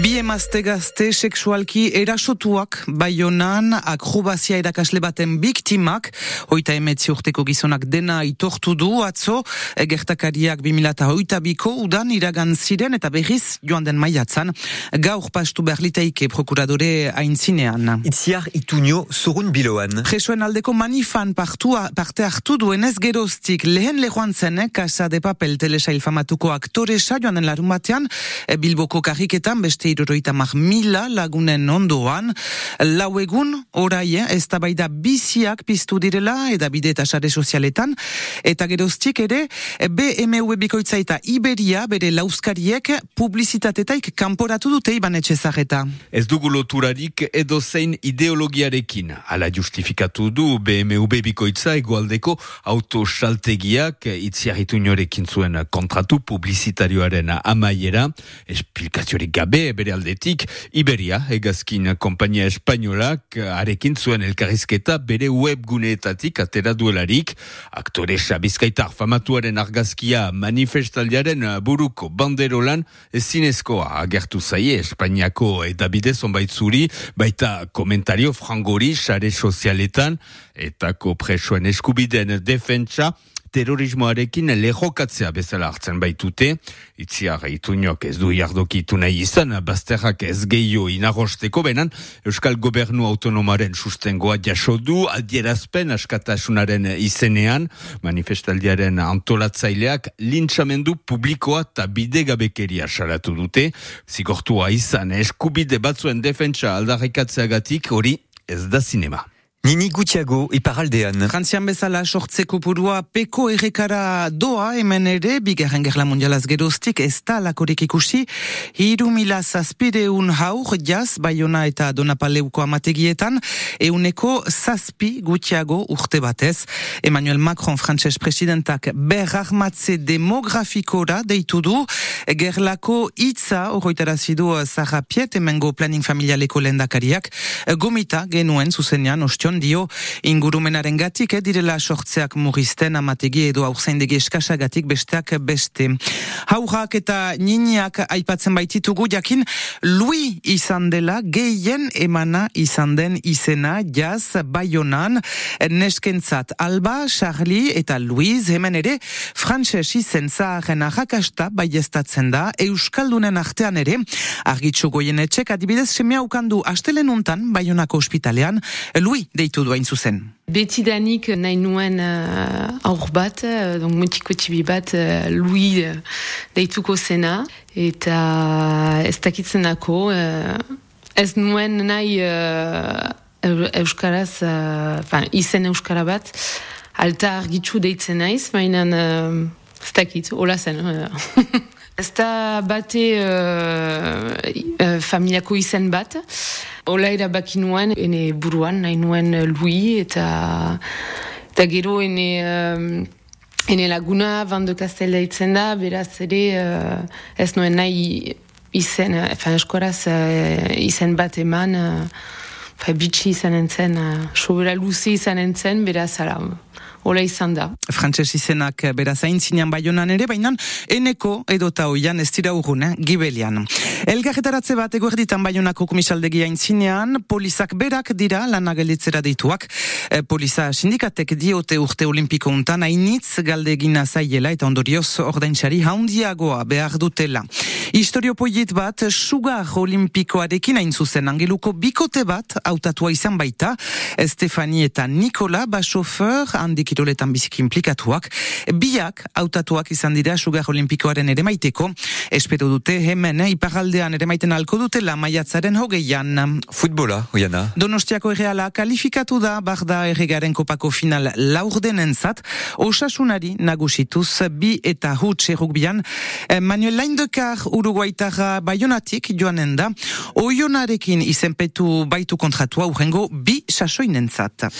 B Emazte gazte seksualki erasotuak baionan akrobazia erakasle baten biktimak, hoita emetzi urteko gizonak dena itortu du, atzo, gertakariak 2008 biko udan iragan ziren eta berriz joan den maiatzan, gaur pastu berliteike prokuradore aintzinean. Itziar ituño zurun biloan. Jesuen aldeko manifan partua, parte hartu duenez geroztik lehen lehoan zen, Casa de Papel telesail famatuko aktoresa joan den larun batean, Bilboko karriketan beste iruroita mar mila lagunen ondoan. Lau egun, orai, eh, ez da biziak piztu direla, eta bide eta sare sozialetan, eta geroztik ere, BMW bikoitza eta Iberia, bere lauzkariek, publizitatetaik kanporatu dute iban etxezareta. Ez dugu loturarik edo zein ideologiarekin. Ala justifikatu du BMW bikoitza egoaldeko autosaltegiak itziarritu norekin zuen kontratu publizitarioaren amaiera, esplikaziorik gabe, bere aldetik, Iberia, egazkin kompainia espainolak, arekin zuen elkarrizketa bere webguneetatik atera duelarik, aktore Bizkaitar famatuaren argazkia manifestaldiaren buruko banderolan ezinezkoa agertu zaie Espainiako eta bide zonbait zuri, baita komentario frangori sare sozialetan, eta presoen eskubideen defentsa, terrorismoarekin lehokatzea bezala hartzen baitute, itziar ituñok ez du jardokitu nahi izan, bazterrak ez gehiago inarrosteko benan, Euskal Gobernu Autonomaren sustengoa jaso du, adierazpen askatasunaren izenean, manifestaldiaren antolatzaileak lintxamendu publikoa eta bidegabekeria salatu dute, zigortua izan eskubide batzuen defentsa aldarrikatzeagatik hori ez da sinema. Nini gutiago iparaldean. Frantzian bezala sortzeko purua peko errekara doa hemen ere, bigarren gerla mundialaz geroztik, ez da lakorek ikusi, hiru mila zazpideun haur jaz, baiona eta donapaleuko amategietan, euneko zazpi gutiago urte batez. Emmanuel Macron, frantses presidentak, berrahmatze demografikora deitu du, gerlako itza, horretarazidu Piet, emengo planning familialeko lendakariak, gomita genuen zuzenean, ostion dio ingurumenaren gatik, eh, direla sortzeak murrizten amategi edo aurzaindegi eskasagatik besteak beste. Haurak eta niniak aipatzen baititugu jakin lui izan dela gehien emana izan den izena jaz baionan neskentzat Alba, Charlie eta Luiz hemen ere frantses izen zaharen arrakasta baiestatzen da Euskaldunen artean ere argitxu goien etxek adibidez semea ukandu astelenuntan baionako ospitalean Lui deitu duain zuzen. Beti danik nahi nuen uh, aur bat, uh, donc mutiko txibi bat, uh, Louis uh, deituko zena, eta ez dakitzen dako, uh, ez nuen nahi uh, euskaraz, uh, izen euskara bat, alta argitzu deitzen naiz, mainan uh, ez dakit, hola zen. Uh. ez da bate uh, uh, familiako izen bat, Ola erabaki nuen, ene buruan, nahi nuen lui, eta, eta gero ene, um, ene laguna, Vando Castel daitzen da, beraz ere, uh, ez nuen nahi izen, efan eskoraz, uh, izen bat eman, uh, bitxi izan entzen, uh, sobera luzi izan entzen, beraz, ala, Ola izan da. Frantses izenak bera zaintzinean baionan ere, baina eneko edota hoian ez dira urgun, eh? gibelian. Elgarretaratze bat eguerditan baionako komisaldegia intzinean, polizak berak dira lanagelitzera dituak. E, poliza sindikatek diote urte olimpiko untan, hainitz galde egina zaiela eta ondorioz ordaintzari haundiagoa behar dutela. Historio poiet bat, sugar olimpikoarekin hain zuzen angeluko bikote bat, autatua izan baita, Estefani eta Nikola, basofer, handik kiroletan biziki implikatuak, biak autatuak izan dira sugar olimpikoaren ere maiteko, espero dute hemen iparaldean ere maiten alko dutela maiatzaren hogeian. Futbola, oiana. Donostiako erreala kalifikatu da, barda erregaren kopako final laurdenen zat, osasunari nagusituz bi eta huts errukbian, eh, Manuel Laindekar uruguaitarra baionatik joanen da, oionarekin izenpetu baitu kontratua urrengo bi sasoinen zat.